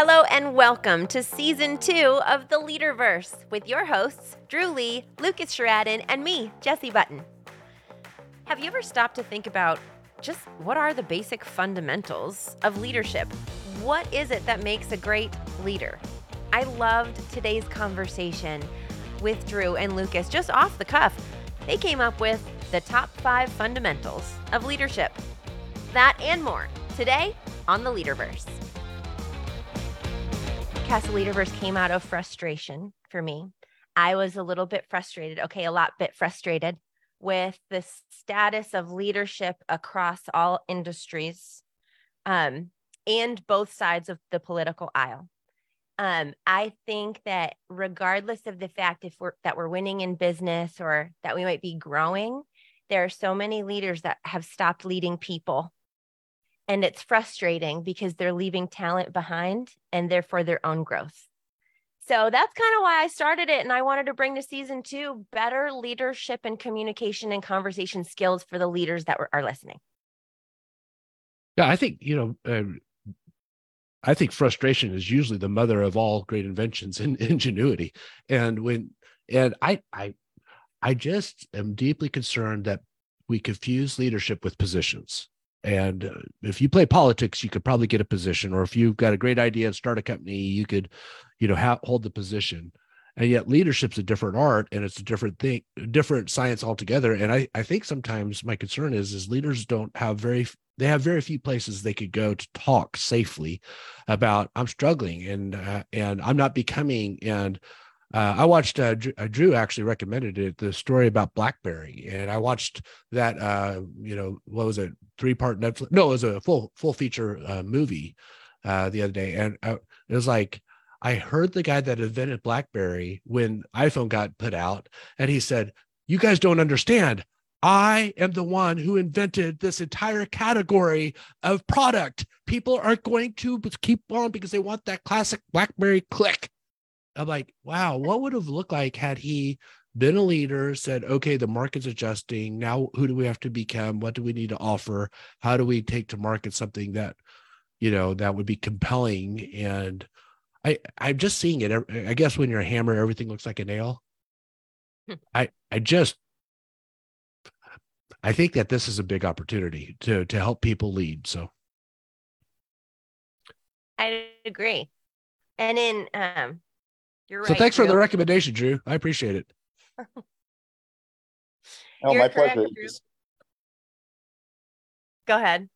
Hello and welcome to season two of the Leaderverse with your hosts, Dru Lee, Lucas Sherraden, and me, Jessie Button. Have you ever stopped to think about just what are the basic fundamentals of leadership? What is it that makes a great leader? I loved today's conversation with Dru and Lucas just off the cuff. They came up with the top five fundamentals of leadership. That and more today on the Leaderverse. Castle Leaderverse came out of frustration for me. I was a little bit frustrated, okay, a lot bit frustrated with the status of leadership across all industries um, and both sides of the political aisle. Um, I think that regardless of the fact if we're that we're winning in business or that we might be growing, there are so many leaders that have stopped leading people and it's frustrating because they're leaving talent behind and therefore their own growth. So that's kind of why I started it. And I wanted to bring to season two better leadership and communication and conversation skills for the leaders that are listening. Yeah, I think, you know, uh, I think frustration is usually the mother of all great inventions and ingenuity. And when, and I, I, I just am deeply concerned that we confuse leadership with positions. And uh, if you play politics, you could probably get a position, or if you've got a great idea and start a company, you could, you know, ha- hold the position. And yet, leadership's a different art, and it's a different thing, different science altogether. And I, I think sometimes my concern is, is leaders don't have very, they have very few places they could go to talk safely about I'm struggling and uh, and I'm not becoming and uh, I watched uh, Dru, uh, actually recommended it the story about BlackBerry, and I watched that. Uh, you know, what was it? Three part Netflix? No, it was a full full feature uh, movie uh, the other day, and it was like I heard the guy that invented BlackBerry when iPhone got put out, and he said, "You guys don't understand. I am the one who invented this entire category of product. People are going to keep on because they want that classic BlackBerry click." I'm like, wow, what would have looked like had he been a leader, said, okay, the market's adjusting. Now, who do we have to become? What do we need to offer? How do we take to market something that, you know, that would be compelling? And I, I'm just seeing it. I guess when you're a hammer, everything looks like a nail. Hmm. I, I just, I think that this is a big opportunity to to help people lead. So, I agree. And in um, you're right. So thanks Dru. for the recommendation, Dru. I appreciate it. oh, my correct, pleasure. Go ahead.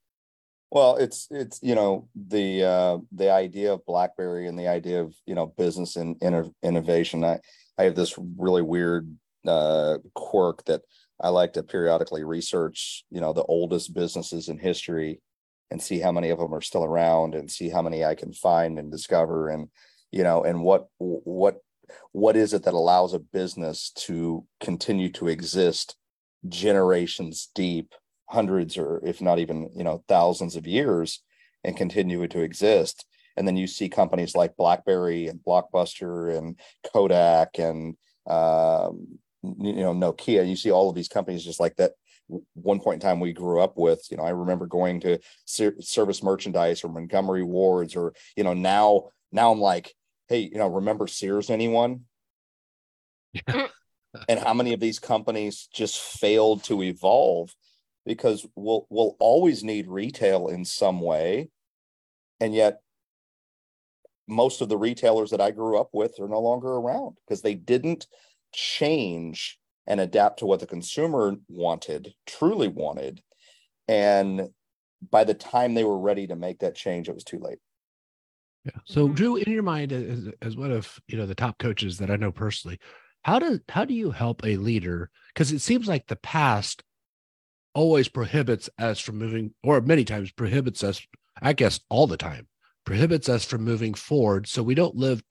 Well, it's it's you know the uh, the idea of BlackBerry and the idea of you know business and innovation. I I have this really weird uh, quirk that I like to periodically research. You know the oldest businesses in history and see how many of them are still around and see how many I can find and discover and you know and what what what is it that allows a business to continue to exist generations deep hundreds or if not even you know thousands of years and continue to exist? And then you see companies like blackberry and blockbuster and kodak and um, you know nokia. You see all of these companies just like that. One point in time we grew up with you know i remember going to service merchandise or montgomery wards or you know now now i'm like hey, you know, remember Sears anyone? Yeah. Mm. and how many of these companies just failed to evolve because we'll we'll always need retail in some way. And yet most of the retailers that I grew up with are no longer around because they didn't change and adapt to what the consumer wanted, truly wanted. And by the time they were ready to make that change, it was too late. Yeah. So, mm-hmm. Dru, in your mind, as, as one of you know the top coaches that I know personally, how do how do you help a leader? Because it seems like the past always prohibits us from moving, or many times prohibits us. I guess all the time prohibits us from moving forward. So we don't live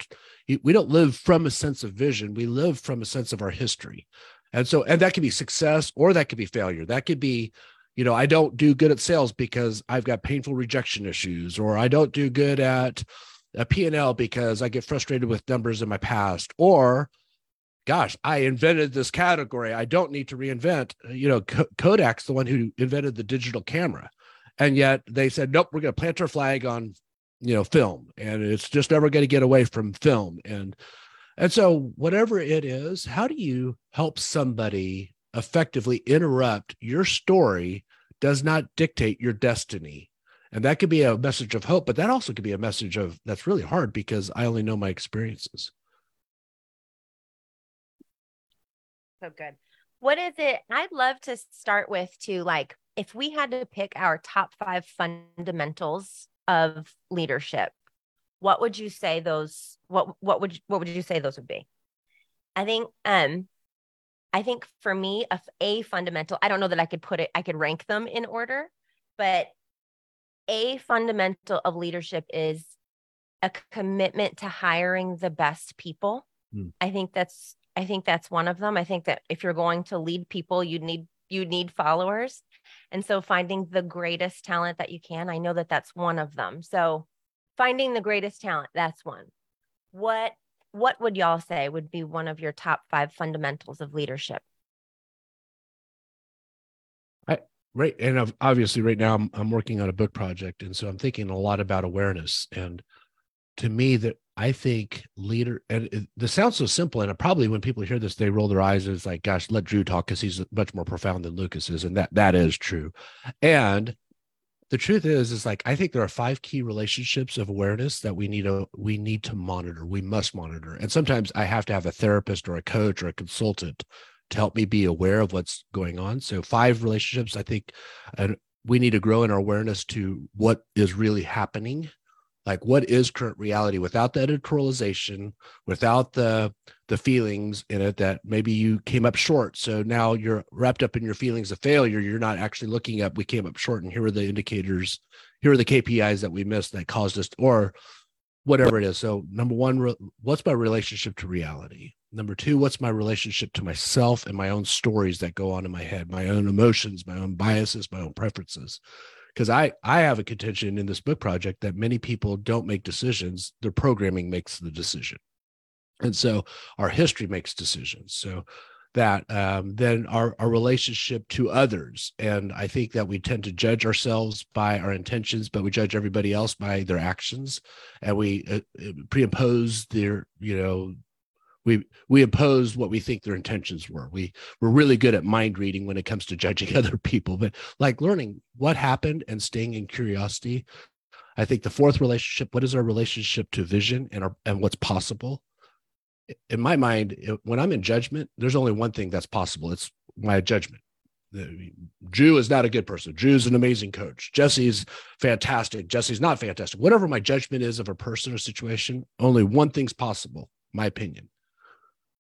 we don't live from a sense of vision. We live from a sense of our history, and so and that could be success or that could be failure. That could be you know, I don't do good at sales because I've got painful rejection issues, or I don't do good at a P&L because I get frustrated with numbers in my past, or gosh, I invented this category. I don't need to reinvent. You know, Kodak's the one who invented the digital camera. And yet they said, nope, we're going to plant our flag on you know film and it's just never going to get away from film and and so whatever it is how do you help somebody effectively interrupt your story does not dictate your destiny. And that could be a message of hope but that also could be a message of that's really hard because i only know my experiences. So good. What is it i'd love to start with to like if we had to pick our top five fundamentals of leadership what would you say those what what would what would you say those would be? I think um i think for me a, a fundamental i don't know that i could put it i could rank them in order but a fundamental of leadership is a commitment to hiring the best people hmm. i think that's i think that's one of them i think that if you're going to lead people you need you need followers and so finding the greatest talent that you can, I know that that's one of them. So finding the greatest talent, that's one. What what would y'all say would be one of your top 5 fundamentals of leadership? I right and obviously right now I'm I'm working on a book project and so I'm thinking a lot about awareness and to me that I think leader and it, this sounds so simple, and probably when people hear this, they roll their eyes. And it's like, gosh, let Dru talk because he's much more profound than Lucas is, and that that is true. And the truth is, is like I think there are five key relationships of awareness that we need to we need to monitor. We must monitor, and sometimes I have to have a therapist or a coach or a consultant to help me be aware of what's going on. So five relationships, I think, and we need to grow in our awareness to what is really happening like what is current reality without the editorialization without the the feelings in it that maybe you came up short. So now you're wrapped up in your feelings of failure. You're not actually looking at we came up short and here are the indicators here are the kpis that we missed that caused us or whatever it is. So number one what's my relationship to reality? Number two what's my relationship to myself and my own stories that go on in my head my own emotions my own biases my own preferences? Because I I have a contention in this book project that many people don't make decisions; their programming makes the decision, and so our history makes decisions. So that um, then our our relationship to others, and I think that we tend to judge ourselves by our intentions, but we judge everybody else by their actions, and we uh, uh pre-impose their you know we we impose what we think their intentions were. We we're really good at mind reading when it comes to judging other people but like learning what happened and staying in curiosity. I think the fourth relationship what is our relationship to vision and our and what's possible in my mind when i'm in judgment there's only one thing that's possible it's my judgment Dru is not a good person. Dru's an amazing coach. Jessie's fantastic. Jessie's not fantastic. Whatever my judgment is of a person or situation, only one thing's possible, my opinion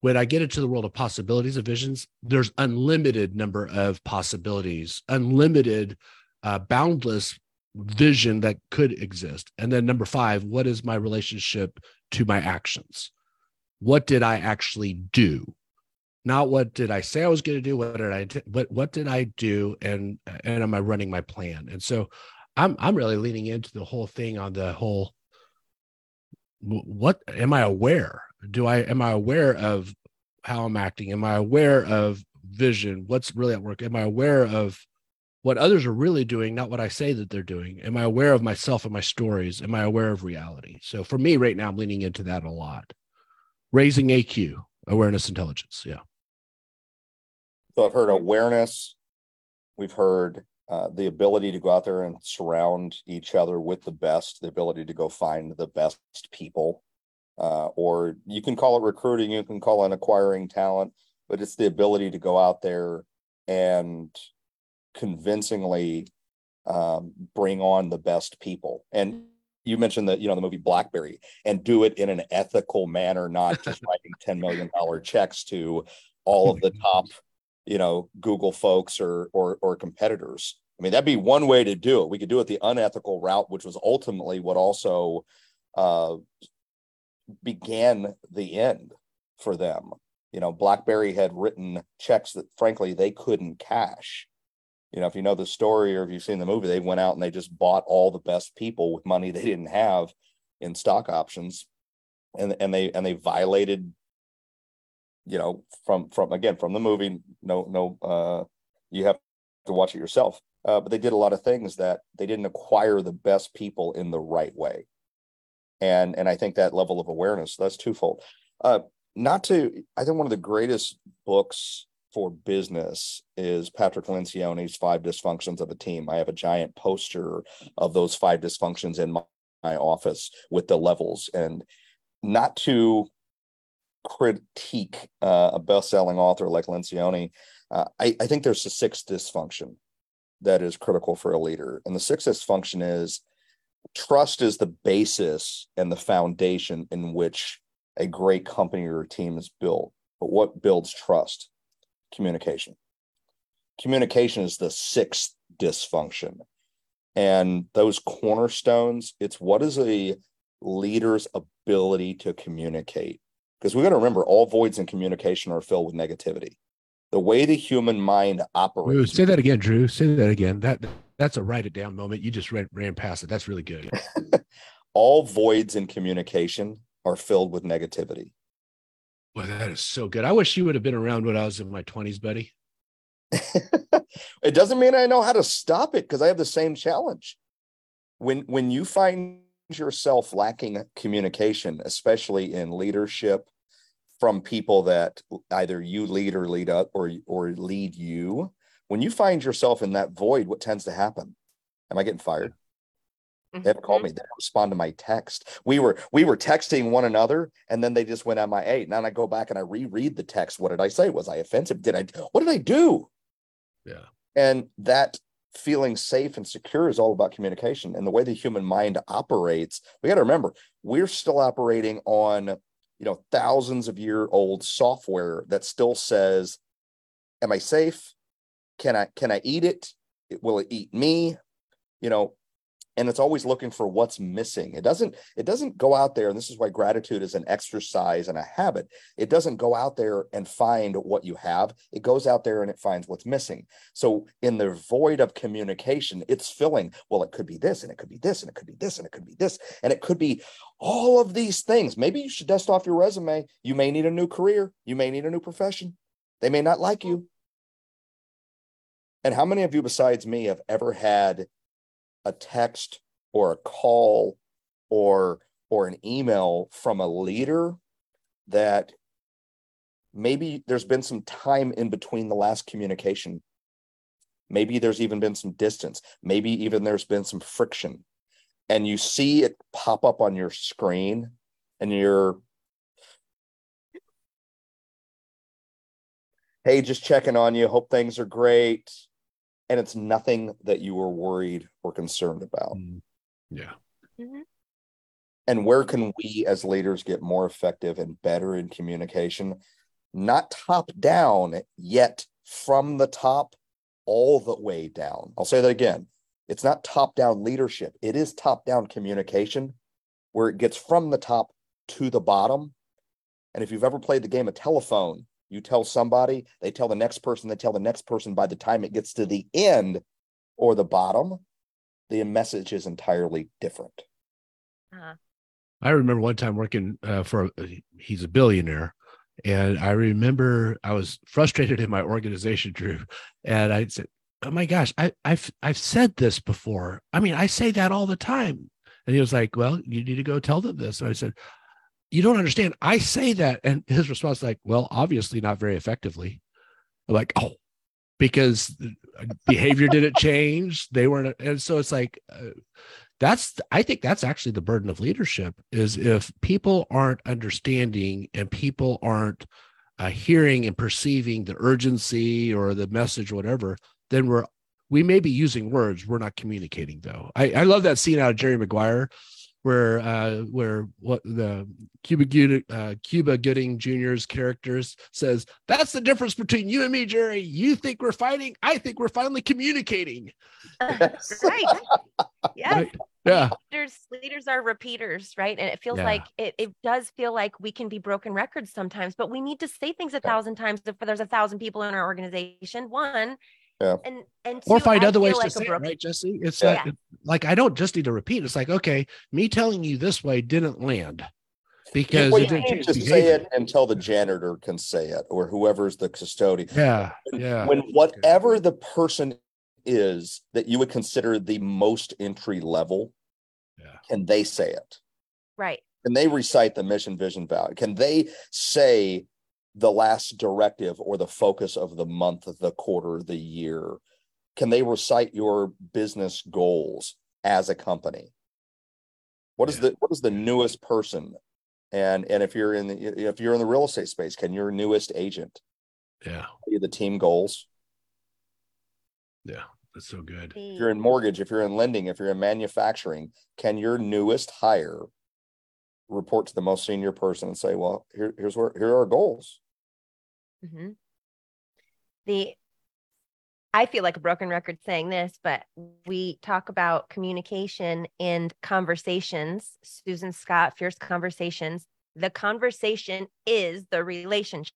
when I get into the world of possibilities of visions, there's unlimited number of possibilities, unlimited, uh, boundless vision that could exist. And then number five, what is my relationship to my actions? What did I actually do? Not what did I say I was going to do? What did I? But what did I do? And and am I running my plan? And so, I'm I'm really leaning into the whole thing on the whole. What am I aware? do I am I aware of how I'm acting? Am I aware of vision? What's really at work? Am I aware of what others are really doing, not what I say that they're doing? Am I aware of myself and my stories? Am I aware of reality? So for me right now, I'm leaning into that a lot. Raising AQ, awareness intelligence. Yeah. So I've heard awareness. We've heard uh, the ability to go out there and surround each other with the best, the ability to go find the best people uh, or you can call it recruiting, you can call it acquiring talent, but it's the ability to go out there and convincingly um, bring on the best people. And you mentioned that you know the movie Blackberry, and do it in an ethical manner, not just writing ten million dollar checks to all of the top, you know, Google folks or or or competitors. I mean, that'd be one way to do it. We could do it the unethical route, which was ultimately what also uh, began the end for them. You know, BlackBerry had written checks that frankly they couldn't cash. You know, if you know the story or if you've seen the movie, they went out and they just bought all the best people with money they didn't have in stock options. And and they and they violated, you know, from from again from the movie, no, no uh you have to watch it yourself. Uh, but they did a lot of things that they didn't acquire the best people in the right way and and i think that level of awareness that's twofold uh not to i think one of the greatest books for business is patrick lencioni's five dysfunctions of a team i have a giant poster of those five dysfunctions in my, my office with the levels and not to critique uh, a best-selling author like lencioni uh, I, I think there's a sixth dysfunction that is critical for a leader and the sixth dysfunction is trust is the basis and the foundation in which a great company or team is built. But what builds trust? Communication. Communication is the sixth dysfunction. And those cornerstones, it's what is a leader's ability to communicate? Because we got to remember all voids in communication are filled with negativity. The way the human mind operates. Dru, say that again, Dru. Say that again. That that's a write it down moment. You just ran, ran past it. That's really good. all voids in communication are filled with negativity. Well, that is so good. I wish you would have been around when I was in my 20s, buddy. it doesn't mean I know how to stop it because I have the same challenge. When when you find yourself lacking communication, especially in leadership from people that either you lead or lead up or or lead you, when you find yourself in that void, what tends to happen? Am I getting fired? Mm-hmm. They haven't called me. They don't respond to my text. We were we were texting one another, and then they just went MIA. Now I go back and I reread the text. What did I say? Was I offensive? Did I? What did I do? Yeah. And that feeling safe and secure is all about communication and the way the human mind operates. We got to remember we're still operating on you know thousands of year old software that still says, "Am I safe? can i can i eat it will it eat me you know and it's always looking for what's missing. It doesn't it doesn't go out there and this is why gratitude is an exercise and a habit. It doesn't go out there and find what you have. It goes out there and it finds what's missing. So in the void of communication it's filling well it could be this and it could be this and it could be this and it could be this and it could be all of these things. Maybe you should dust off your resume. You may need a new career. You may need a new profession. They may not like you. And how many of you besides me have ever had a text or a call or or an email from a leader that maybe there's been some time in between the last communication. Maybe there's even been some distance. Maybe even there's been some friction. And you see it pop up on your screen and you're hey just checking on you. Hope things are great and it's nothing that you were worried or concerned about. Mm. Yeah. Mm-hmm. And where can we as leaders get more effective and better in communication? Not top down, yet from the top all the way down. I'll say that again. It's not top down leadership, it is top down communication where it gets from the top to the bottom. And if you've ever played the game of telephone, you tell somebody, they tell the next person, they tell the next person. By the time it gets to the end or the bottom, the message is entirely different. Uh-huh. I remember one time working uh, for, he's a billionaire. And I remember I was frustrated in my organization, Dru. And I said, Oh my gosh, I, I've I've said this before. I mean, I say that all the time. And he was like, Well, you need to go tell them this. And I said, you don't understand. I say that. And his response like, well, obviously not very effectively. I'm like, oh, because behavior didn't change. They weren't. And so it's like, uh, that's, I think that's actually the burden of leadership is if people aren't understanding and people aren't uh, hearing and perceiving the urgency or the message or whatever, then we're, we may be using words. We're not communicating though. I, I love that scene out of Jerry Maguire where uh, where what the Cuba Gooding, uh, Cuba Gooding Jr.'s characters says that's the difference between you and me, Jerry. You think we're fighting, I think we're finally communicating. Yes. right. Yeah. Right. Yeah. Leaders, leaders are repeaters, right? And it feels yeah. like it, it does feel like we can be broken records sometimes, but we need to say things a thousand times if there's a thousand people in our organization. One, yeah. And and two, or find I other ways like to say it, right, Jessie? It's yeah. not like I don't just need to repeat. It's like, okay, me telling you this way didn't land because well, you can't just behavior. say it until the janitor can say it or whoever's the custodian. Yeah. Yeah. When whatever the person is that you would consider the most entry level, yeah. can they say it? Right. Can they recite the mission, vision, value? Can they say the last directive or the focus of the month, the quarter, the year? Can they recite your business goals as a company? What is Yeah. the what is the newest person? And and if you're in the if you're in the real estate space, can your newest agent Yeah. tell you the team goals? Yeah. That's so good. If you're in mortgage, if you're in lending, if you're in manufacturing, can your newest hire report to the most senior person and say, well, here, here's where here are our goals? Mhm. The I feel like a broken record saying this, but we talk about communication and conversations. Susan Scott, Fierce Conversations. The conversation is the relationship.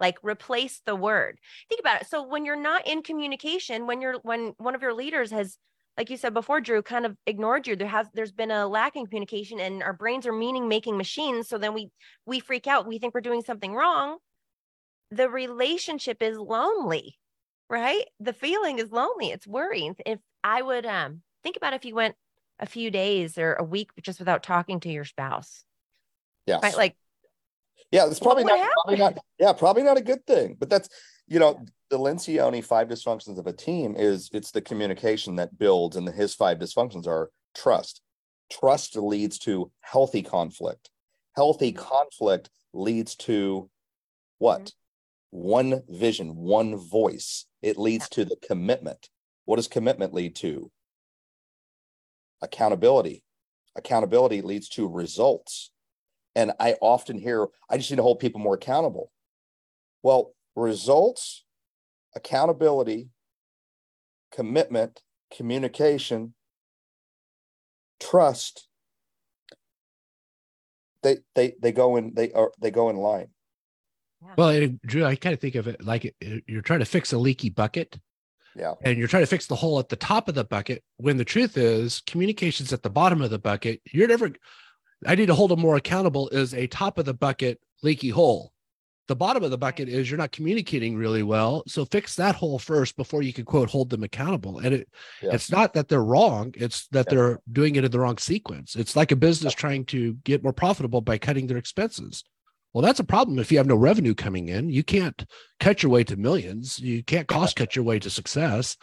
Like replace the word. Think about it. So when you're not in communication, when you're when one of your leaders has like you said before, Dru, kind of ignored you. There has there's been a lack in communication, and our brains are meaning making machines. So then we we freak out. We think we're doing something wrong the relationship is lonely, right? The feeling is lonely. It's worrying. If I would um think about if you went a few days or a week just without talking to your spouse, Yes. right? Like, yeah, it's probably not, probably not yeah, probably not a good thing. But that's you know, the Lencioni five dysfunctions of a team is it's the communication that builds, and his five dysfunctions are trust. Trust leads to healthy conflict. Healthy mm-hmm. conflict leads to what? Mm-hmm. One vision, one voice. It leads to the commitment. What does commitment lead to? Accountability. Accountability leads to results. And I often hear, I just need to hold people more accountable. Well, results, accountability, commitment, communication, trust, they they they go in they are they go in line. Well, and Dru, I kind of think of it like it- you're trying to fix a leaky bucket Yeah. and you're trying to fix the hole at the top of the bucket when the truth is communication's at the bottom of the bucket. You're never, I need to hold them more accountable is a top of the bucket leaky hole. The bottom of the bucket is you're not communicating really well. So fix that hole first before you can quote hold them accountable. And it Yeah. it's not that they're wrong, it's that Yeah. they're doing it in the wrong sequence. It's like a business trying to get more profitable by cutting their expenses. Well, that's a problem if you have no revenue coming in. You can't cut your way to millions. You can't cost cut your way to success.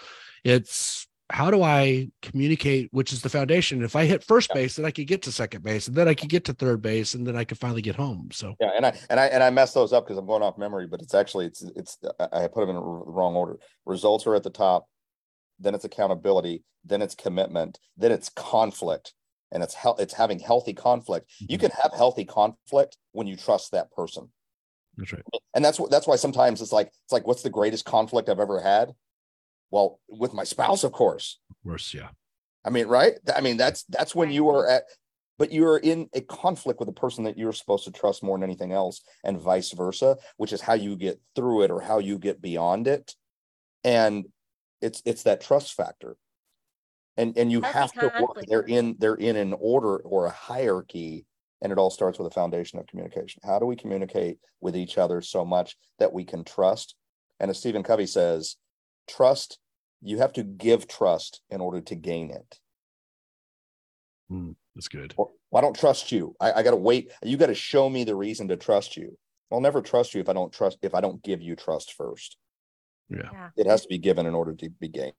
It's how do I communicate, which is the foundation. If I hit first base, then I could get to second base, and then I could get to third base, and then I could finally get home. So Yeah, and I and I and I mess those up because I'm going off memory, but it's actually it's it's I put them in the wrong order. Results are at the top, then it's accountability, then it's commitment, then it's conflict, and it's hel- it's having healthy conflict. You Mhm. can have healthy conflict when you trust that person, that's right. and that's what that's why sometimes it's like it's like what's the greatest conflict I've ever had? Well, with my spouse, of course. Worse, yeah. I mean, right? I mean, that's that's when you are at, but you are in a conflict with a person that you're supposed to trust more than anything else, and vice versa, which is how you get through it or how you get beyond it. And it's it's that trust factor. And and you Healthy have to work. They're in they're in an order or a hierarchy, and it all starts with a foundation of communication. How do we communicate with each other so much that we can trust? And as Stephen Covey says, trust you have to give trust in order to gain it. Mm, that's good. Well, I don't trust you. I, I got to wait. You got to show me the reason to trust you. I'll never trust you if I don't trust if I don't give you trust first. Yeah. Yeah. It has to be given in order to be gained.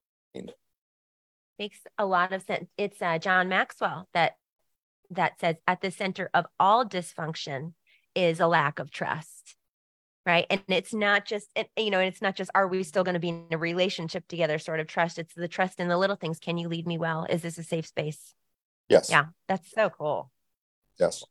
makes a lot of sense. It's uh, John Maxwell that that says at the center of all dysfunction is a lack of trust, right? And it's not just you know, and it's not just are we still going to be in a relationship together? Sort of trust. It's the trust in the little things. Can you lead me well? Is this a safe space? Yes. Yeah, that's so cool. Yes.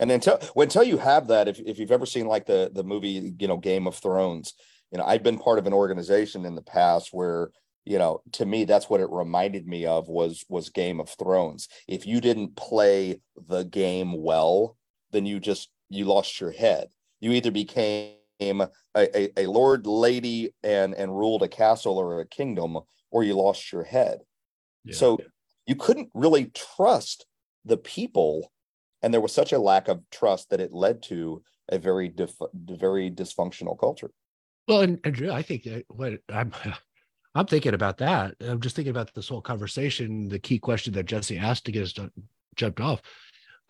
And until well, until you have that, if if you've ever seen like the the movie, you know, Game of Thrones, you know, I've been part of an organization in the past where you know to me that's what it reminded me of was was game of thrones if you didn't play the game well then you just you lost your head you either became a, a, a lord lady and and ruled a castle or a kingdom or you lost your head Yeah. so you couldn't really trust the people and there was such a lack of trust that it led to a very dif- very dysfunctional culture Well, and, and Dru, I think what I'm I'm thinking about that. I'm just thinking about this whole conversation. The key question that Jessie asked to get us jumped off.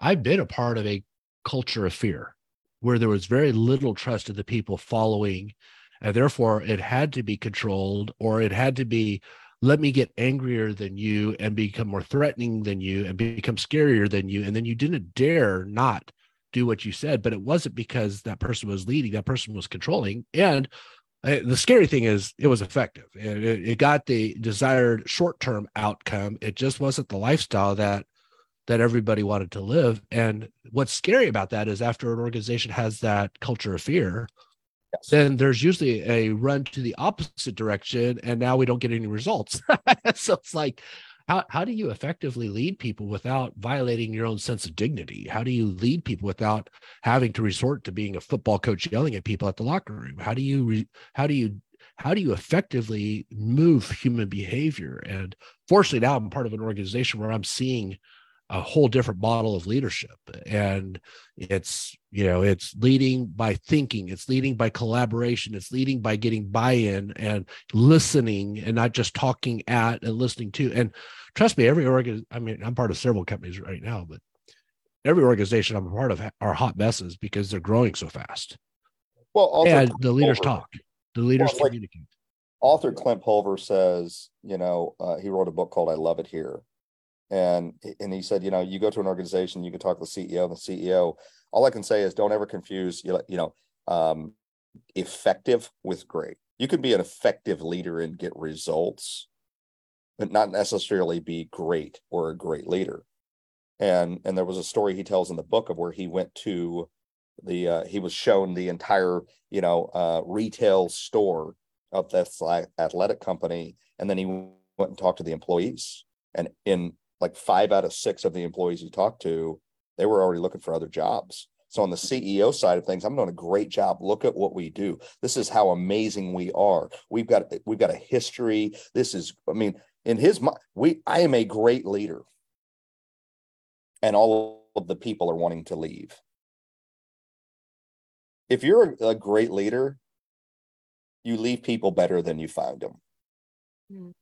I've been a part of a culture of fear where there was very little trust in the people following and therefore it had to be controlled or it had to be let me get angrier than you and become more threatening than you and become scarier than you and then you didn't dare not do what you said but it wasn't because that person was leading that person was controlling and uh, the scary thing is it was effective it, it got the desired short-term outcome it just wasn't the lifestyle that that everybody wanted to live and what's scary about that is after an organization has that culture of fear yes. then there's usually a run to the opposite direction and now we don't get any results. So it's like how, how do you effectively lead people without violating your own sense of dignity? How do you lead people without having to resort to being a football coach yelling at people at the locker room? How do you re, how do you how do you effectively move human behavior? And fortunately now i'm part of an organization where i'm seeing a whole different model of leadership. And it's you know it's leading by thinking it's leading by collaboration it's leading by getting buy-in and listening and not just talking at and listening to. And trust me every organ i mean i'm part of several companies right now but every organization i'm a part of are hot messes because they're growing so fast. Well and the leaders Pulver. talk the leaders well, communicate. like author clint pulver says you know uh, he wrote a book called i love it here and and he said, you know, you go to an organization, you can talk to the CEO, the CEO. All I can say is, don't ever confuse you know um, effective with great. You can be an effective leader and get results, but not necessarily be great or a great leader. And and there was a story he tells in the book of where he went to the uh, he was shown the entire you know uh, retail store of this athletic company, and then he went and talked to the employees. And in like five out of six of the employees he talked to, they were already looking for other jobs. So on the CEO side of things, I'm doing a great job. Look at what we do. This is how amazing we are. We've got we've got a history. This is, I mean, in his mind, we I am a great leader. And all of the people are wanting to leave. If you're a great leader, you leave people better than you found them. Mm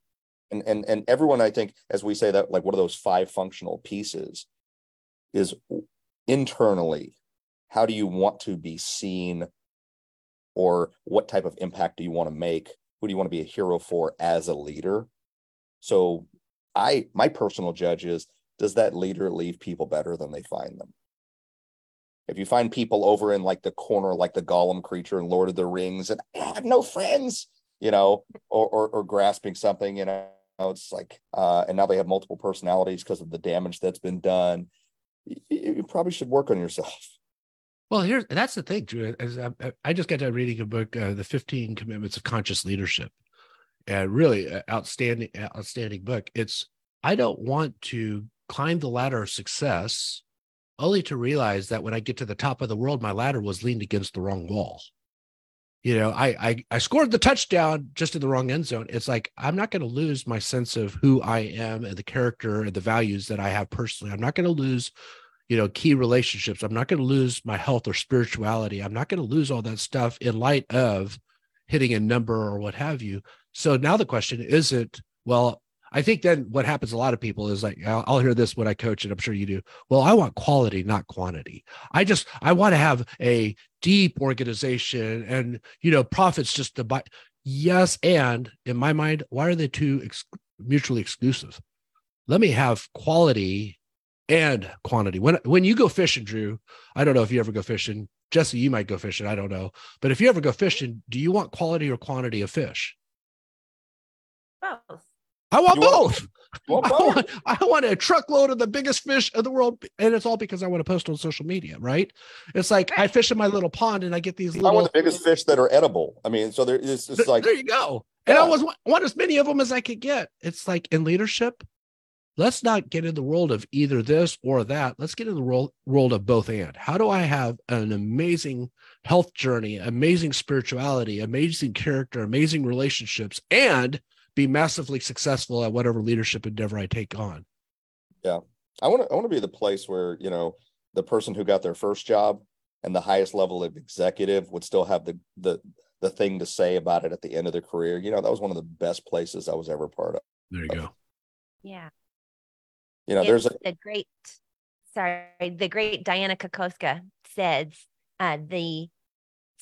and and and everyone i think as we say that like one of those five functional pieces is internally how do you want to be seen? Or what type of impact do you want to make? Who do you want to be a hero for as a leader? So i my personal judge is does that leader leave people better than they find them? If you find people over in like the corner like the Gollum creature in lord of the rings and I have no friends you know or, or, or grasping something you know know, it's like, uh, and now they have multiple personalities because of the damage that's been done. You, you probably should work on yourself. Well, here's that's the thing, Dru. I, I just got done reading a book, uh, "The 15 Commitments of Conscious Leadership," and really uh, outstanding, outstanding book. It's I don't want to climb the ladder of success, only to realize that when I get to the top of the world, my ladder was leaned against the wrong wall you know, I, I I scored the touchdown just in the wrong end zone. It's like I'm not going to lose my sense of who I am and the character and the values that I have personally. I'm not going to lose, you know, key relationships. I'm not going to lose my health or spirituality. I'm not going to lose all that stuff in light of hitting a number or what have you. So now the question isn't, well, I think then what happens a lot of people is like I'll, I'll, hear this when I coach and I'm sure you do. Well, I want quality, not quantity. I just I want to have a deep organization and you know profits just to buy. Yes, and in my mind, why are they two ex- mutually exclusive? Let me have quality and quantity. When when you go fishing, Dru, I don't know if you ever go fishing. Jessie, you might go fishing. I don't know, but if you ever go fishing, do you want quality or quantity of fish? Both. I want you both. Want, I, want, I want a truckload of the biggest fish in the world, and it's all because I want to post on social media, right? It's like I fish in my little pond, and I get these. Little, I want the biggest fish that are edible. I mean, so there is it's like there you go. And yeah. I was want as many of them as I could get. It's like in leadership, let's not get in the world of either this or that. Let's get in the world world of both and. How do I have an amazing health journey, amazing spirituality, amazing character, amazing relationships, and be massively successful at whatever leadership endeavor I take on. Yeah. I want to I want to be the place where, you know, the person who got their first job and the highest level of executive would still have the the the thing to say about it at the end of their career. You know, that was one of the best places I was ever part of. There you go. Yeah. You know, it's there's a, a great sorry, the great Diana Kokoska says uh, the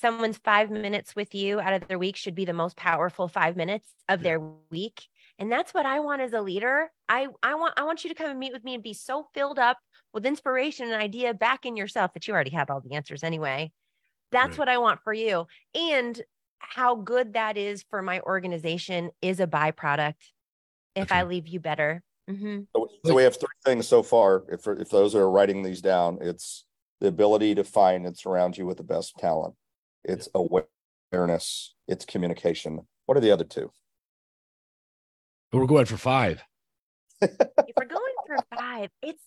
someone's five minutes with you out of their week should be the most powerful five minutes of their week. And that's what I want as a leader. I, I want I want you to come and meet with me and be so filled up with inspiration and idea back in yourself that you already have all the answers anyway. That's right. what I want for you. And how good that is for my organization is a byproduct if okay. I leave you better. Mm-hmm. So, so we have three things so far. If if those are writing these down, it's the ability to find and surround you with the best talent. It's awareness. It's communication. What are the other two? We're going for five. if we're going for five, it's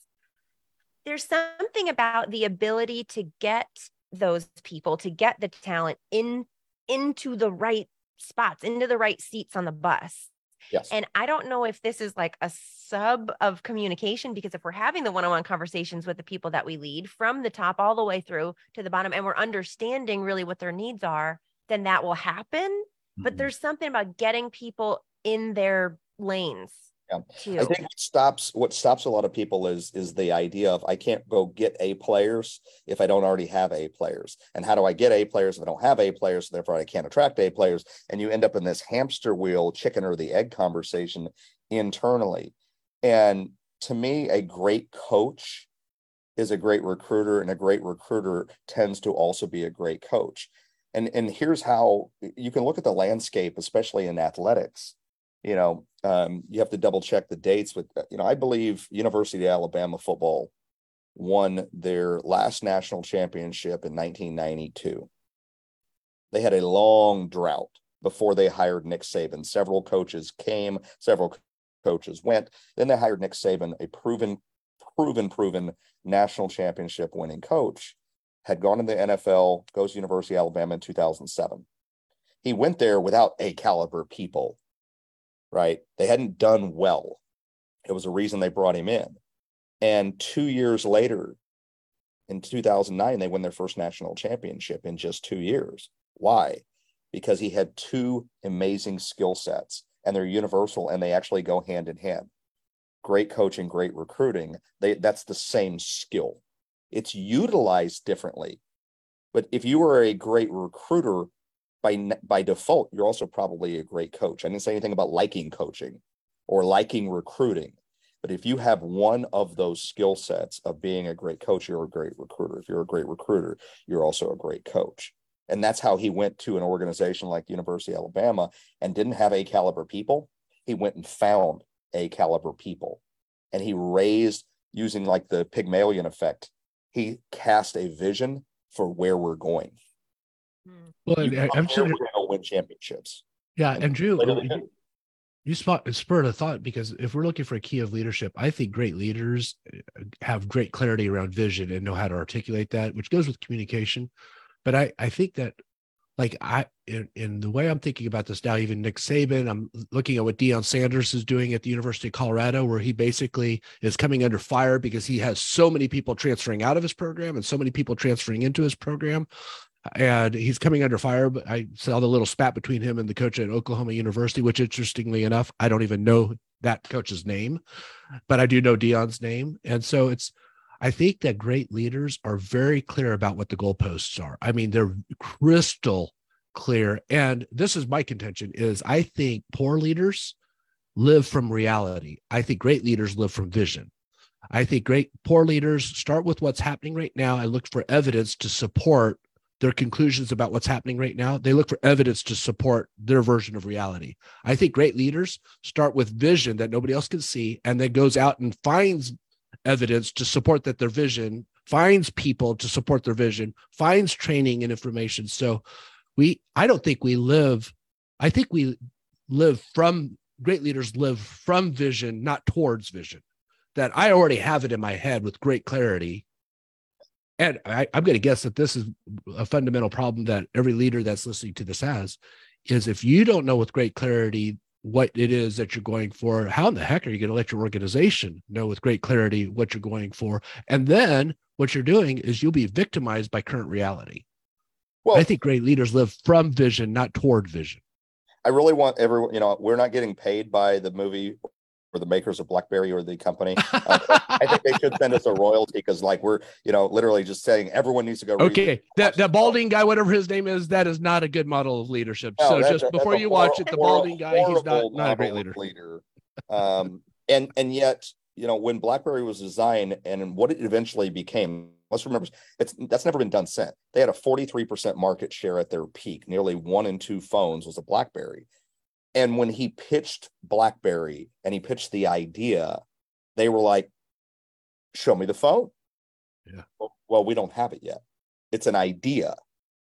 there's something about the ability to get those people to get the talent in into the right spots, into the right seats on the bus. Yes. And I don't know if this is like a sub of communication because if we're having the one on one conversations with the people that we lead from the top all the way through to the bottom and we're understanding really what their needs are, then that will happen. Mm-hmm. But there's something about getting people in their lanes yeah. I think what stops what stops a lot of people is is the idea of I can't go get A players if I don't already have A players. And how do I get A players if I don't have A players? So therefore I can't attract A players. And you end up in this hamster wheel, chicken or the egg conversation internally. And to me, a great coach is a great recruiter, and a great recruiter tends to also be a great coach. And and here's how you can look at the landscape, especially in athletics you know, um, you have to double check the dates. But uh, you know, I believe University of Alabama football won their last national championship in 1992. They had a long drought before they hired Nick Saban. Several coaches came, several coaches went. Then they hired Nick Saban, a proven, proven, proven national championship winning coach. Had gone to the NFL, goes to University of Alabama in 2007. He went there without A caliber people right? They hadn't done well. It was a reason they brought him in. And two years later, in 2009, they win their first national championship in just two years. Why? Because he had two amazing skill sets and they're universal and they actually go hand in hand. Great coaching, great recruiting. They, that's the same skill. It's utilized differently. But if you are a great recruiter, by by default, you're also probably a great coach. I didn't say anything about liking coaching or liking recruiting. But if you have one of those skill sets of being a great coach, you're a great recruiter. If you're a great recruiter, you're also a great coach. And that's how he went to an organization like University of Alabama and didn't have A caliber people. He went and found A caliber people and he raised using like the Pygmalion effect. He cast a vision for where we're going. Well, I'm sure to win championships. Yeah, and Dru, you, you spot spurred a thought because if we're looking for a key of leadership, I think great leaders uh, have great clarity around vision and know how to articulate that, which goes with communication. But I I think that like I in, in, the way I'm thinking about this now, even Nick Saban, I'm looking at what Deion Sanders is doing at the University of Colorado, where he basically is coming under fire because he has so many people transferring out of his program and so many people transferring into his program and he's coming under fire. But I saw the little spat between him and the coach at Oklahoma University, which interestingly enough, I don't even know that coach's name, but I do know Deion's name. And so it's, I think that great leaders are very clear about what the goalposts are. I mean, they're crystal clear. And this is my contention is I think poor leaders live from reality. I think great leaders live from vision. I think great poor leaders start with what's happening right now and look for evidence to support their conclusions about what's happening right now. They look for evidence to support their version of reality. I think great leaders start with vision that nobody else can see and then goes out and finds evidence to support that their vision, finds people to support their vision, finds training and information. So we I don't think we live I think we live from great leaders live from vision not towards vision. That I already have it in my head with great clarity and I, am going to guess that this is a fundamental problem that every leader that's listening to this has is if you don't know with great clarity what it is that you're going for how in the heck are you going to let your organization know with great clarity what you're going for? And then what you're doing is you'll be victimized by current reality. Well i think great leaders live from vision not toward vision. I really want everyone you know we're not getting paid by the movie or the makers of BlackBerry or the company. Uh, I think they should send us a royalty because, like, we're you know literally just saying everyone needs to go. Okay, that that balding guy, whatever his name is, that is not a good model of leadership. No, so just a, before you watch it, the balding guy, he's not not a great leader. leader. Um, and and yet, you know, when BlackBerry was designed and what it eventually became, let's remember it's that's never been done since. They had a 43% market share at their peak. Nearly one in two phones was a BlackBerry. And when he pitched BlackBerry and he pitched the idea, they were like, show me the phone. Yeah. Well, well, we don't have it yet. It's an idea.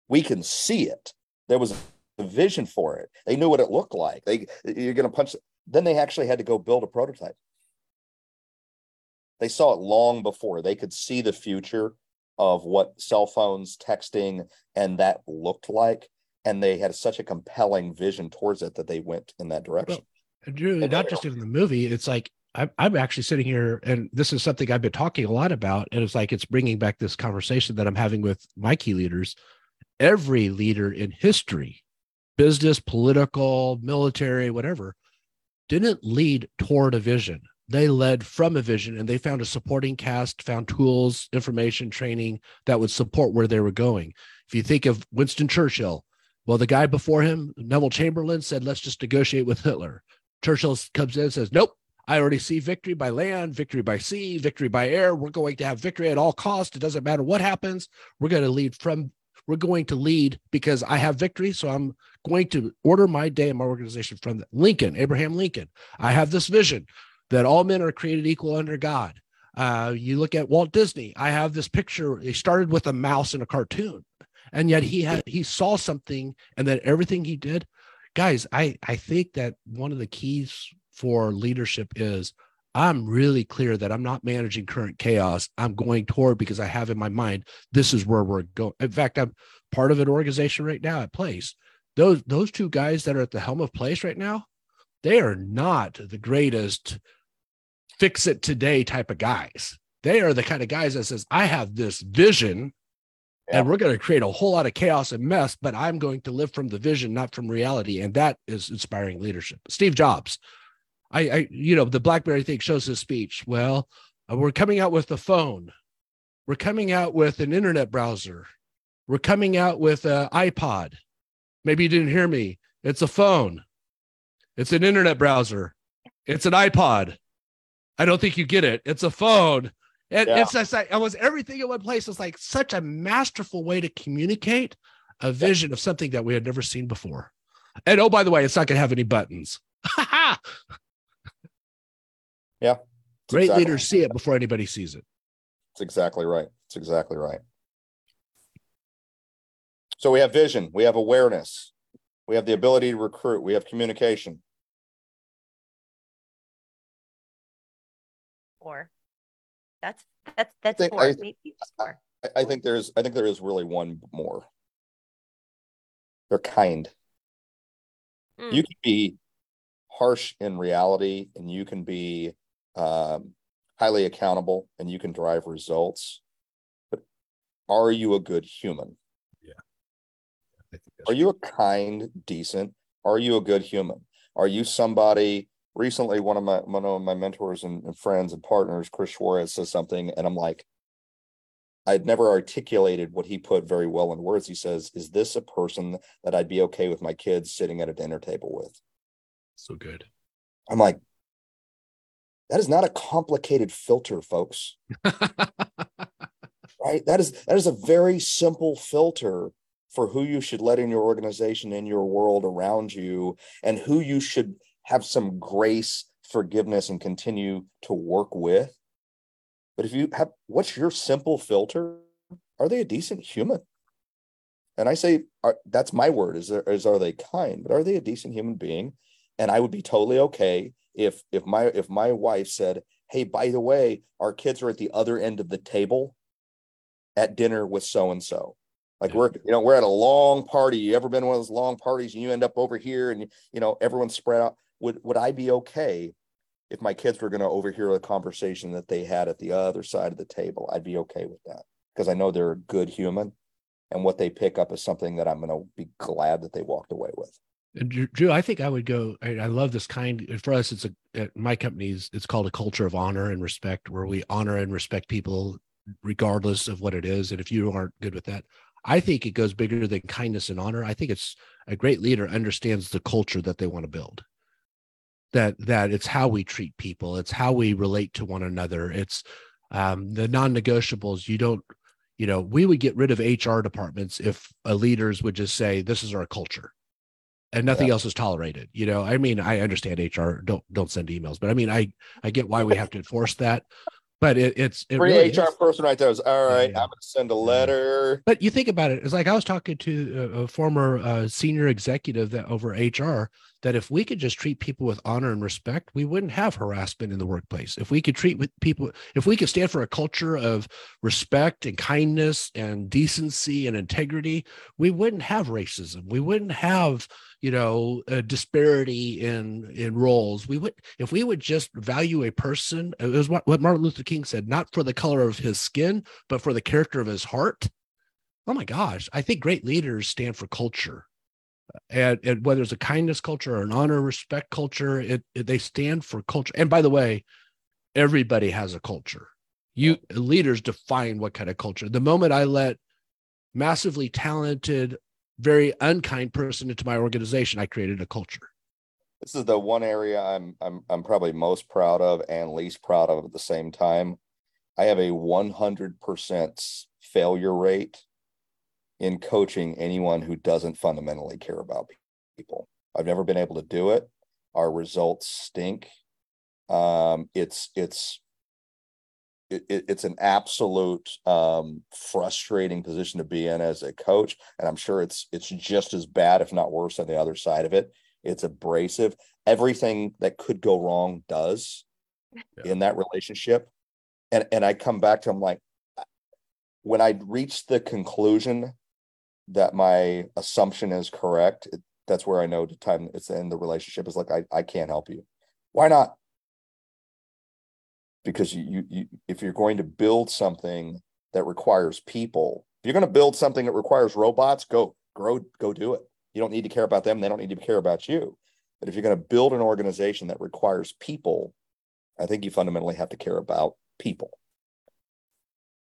We can see it. There was a vision for it. They knew what it looked like. They you're gonna punch then they actually had to go build a prototype. They saw it long before. They could see the future of what cell phones, texting, and that looked like and they had such a compelling vision towards it that they went in that direction. Well, Dru, not just in the movie, it's like I'm, I'm actually sitting here, and this is something I've been talking a lot about, and it's like it's bringing back this conversation that I'm having with my key leaders. Every leader in history, business, political, military, whatever, didn't lead toward a vision. They led from a vision and they found a supporting cast, found tools, information, training that would support where they were going. If you think of Winston Churchill, well, the guy before him, Neville Chamberlain, said, let's just negotiate with Hitler. Churchill comes in and says, nope, I already see victory by land, victory by sea, victory by air. We're going to have victory at all costs. It doesn't matter what happens. We're going to lead from, we're going to lead because I have victory. So I'm going to order my day and my organization from Lincoln, Abraham Lincoln. I have this vision that all men are created equal under God. Uh, you look at Walt Disney. I have this picture. He started with a mouse in a cartoon and yet he had he saw something and that everything he did. Guys i i think that one of the keys for leadership is i'm really clear that i'm not managing current chaos. I'm going toward because i have in my mind this is where we're going in fact i'm part of an organization right now at place. Those those two guys that are at the helm of place right now they are not the greatest fix it today type of guys. They are the kind of guys that says i have this vision yeah. and we're going to create a whole lot of chaos and mess but i'm going to live from the vision not from reality and that is inspiring leadership. Steve jobs. I, I you know the blackberry thing shows his speech. Well uh, we're coming out with the phone. We're coming out with an internet browser. We're coming out with an ipod. Maybe you didn't hear me. It's a phone. It's an internet browser. It's an ipod. I don't think you get it. It's a phone and yeah. it's just like it was everything in one place. It's like such a masterful way to communicate a vision of something that we had never seen before. And oh, by the way, it's not going to have any buttons. yeah. Great exactly. leaders see it before anybody sees it. It's exactly right. It's exactly right. So we have vision, we have awareness, we have the ability to recruit, we have communication. Or that's that's that's I think, four. I, Maybe four. I, I think there's I think there is really one more. They're kind. Mm. You can be harsh in reality, and you can be um, highly accountable, and you can drive results. But are you a good human? Yeah. Are you a kind, decent? Are you a good human? Are you somebody recently one of my one of my mentors and, and friends and partners, Chris Suarez, says something, and I'm like, I'd never articulated what he put very well in words. He says, Is this a person that I'd be okay with my kids sitting at a dinner table with? So good. I'm like, that is not a complicated filter, folks. right? That is that is a very simple filter for who you should let in your organization, in your world around you, and who you should have some grace, forgiveness, and continue to work with. But if you have, what's your simple filter? Are they a decent human? And I say, are, that's my word is, there, is are they kind, but are they a decent human being? And I would be totally okay if if my if my wife said, "Hey, by the way, our kids are at the other end of the table at dinner with so and so." Like we're, you know, we're at a long party. You ever been one of those long parties and you end up over here and you know everyone's spread out? Would would I be okay if my kids were going to overhear a conversation that they had at the other side of the table? I'd be okay with that because I know they're a good human, and what they pick up is something that I'm going to be glad that they walked away with. And Dru, I think I would go. I, I love this kind. For us, it's a at my company's. It's called a culture of honor and respect, where we honor and respect people regardless of what it is. And if you aren't good with that, I think it goes bigger than kindness and honor. I think it's a great leader understands the culture that they want to build. That that it's how we treat people. It's how we relate to one another. It's um, the non-negotiables. You don't. You know, we would get rid of HR departments if leaders would just say, "This is our culture." and nothing yeah. else is tolerated you know i mean i understand hr don't don't send emails but i mean i i get why we have to enforce that but it, it's it free really HR is. person right there is all right. Yeah. I'm going to send a letter. But you think about it, it's like I was talking to a, a former uh, senior executive that over HR that if we could just treat people with honor and respect, we wouldn't have harassment in the workplace. If we could treat with people, if we could stand for a culture of respect and kindness and decency and integrity, we wouldn't have racism. We wouldn't have you know a disparity in in roles we would if we would just value a person it was what, what martin luther king said not for the color of his skin but for the character of his heart oh my gosh i think great leaders stand for culture and, whether it's a kindness culture or an honor respect culture it, it they stand for culture and by the way everybody has a culture you leaders define what kind of culture the moment i let massively talented very unkind person into my organization, I created a culture. This is the one area I'm I'm I'm probably most proud of and least proud of at the same time. I have a 100% failure rate in coaching anyone who doesn't fundamentally care about people. I've never been able to do it. Our results stink. Um, it's it's it, it's an absolute um, frustrating position to be in as a coach, and I'm sure it's it's just as bad, if not worse, on the other side of it. It's abrasive. Everything that could go wrong does yeah. in that relationship, and and I come back to I'm like, when I reach the conclusion that my assumption is correct, it, that's where I know the time it's in the relationship is like I I can't help you. Why not? because you, you if you're going to build something that requires people if you're going to build something that requires robots go grow go do it you don't need to care about them they don't need to care about you but if you're going to build an organization that requires people i think you fundamentally have to care about people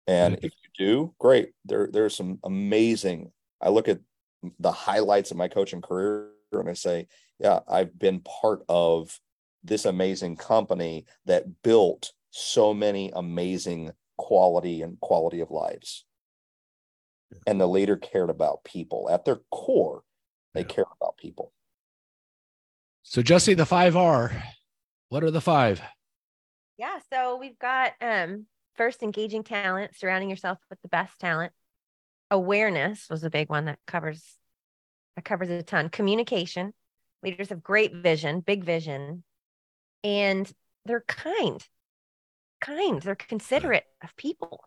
and mm-hmm. if you do great there there's some amazing i look at the highlights of my coaching career and i say yeah i've been part of this amazing company that built so many amazing quality and quality of lives. And the leader cared about people. At their core, they yeah. care about people. So Jessie, the five are what are the five? Yeah, so we've got um first engaging talent, surrounding yourself with the best talent. Awareness was a big one that covers that covers a ton. Communication. Leaders have great vision, big vision, and they're kind kind they're considerate of people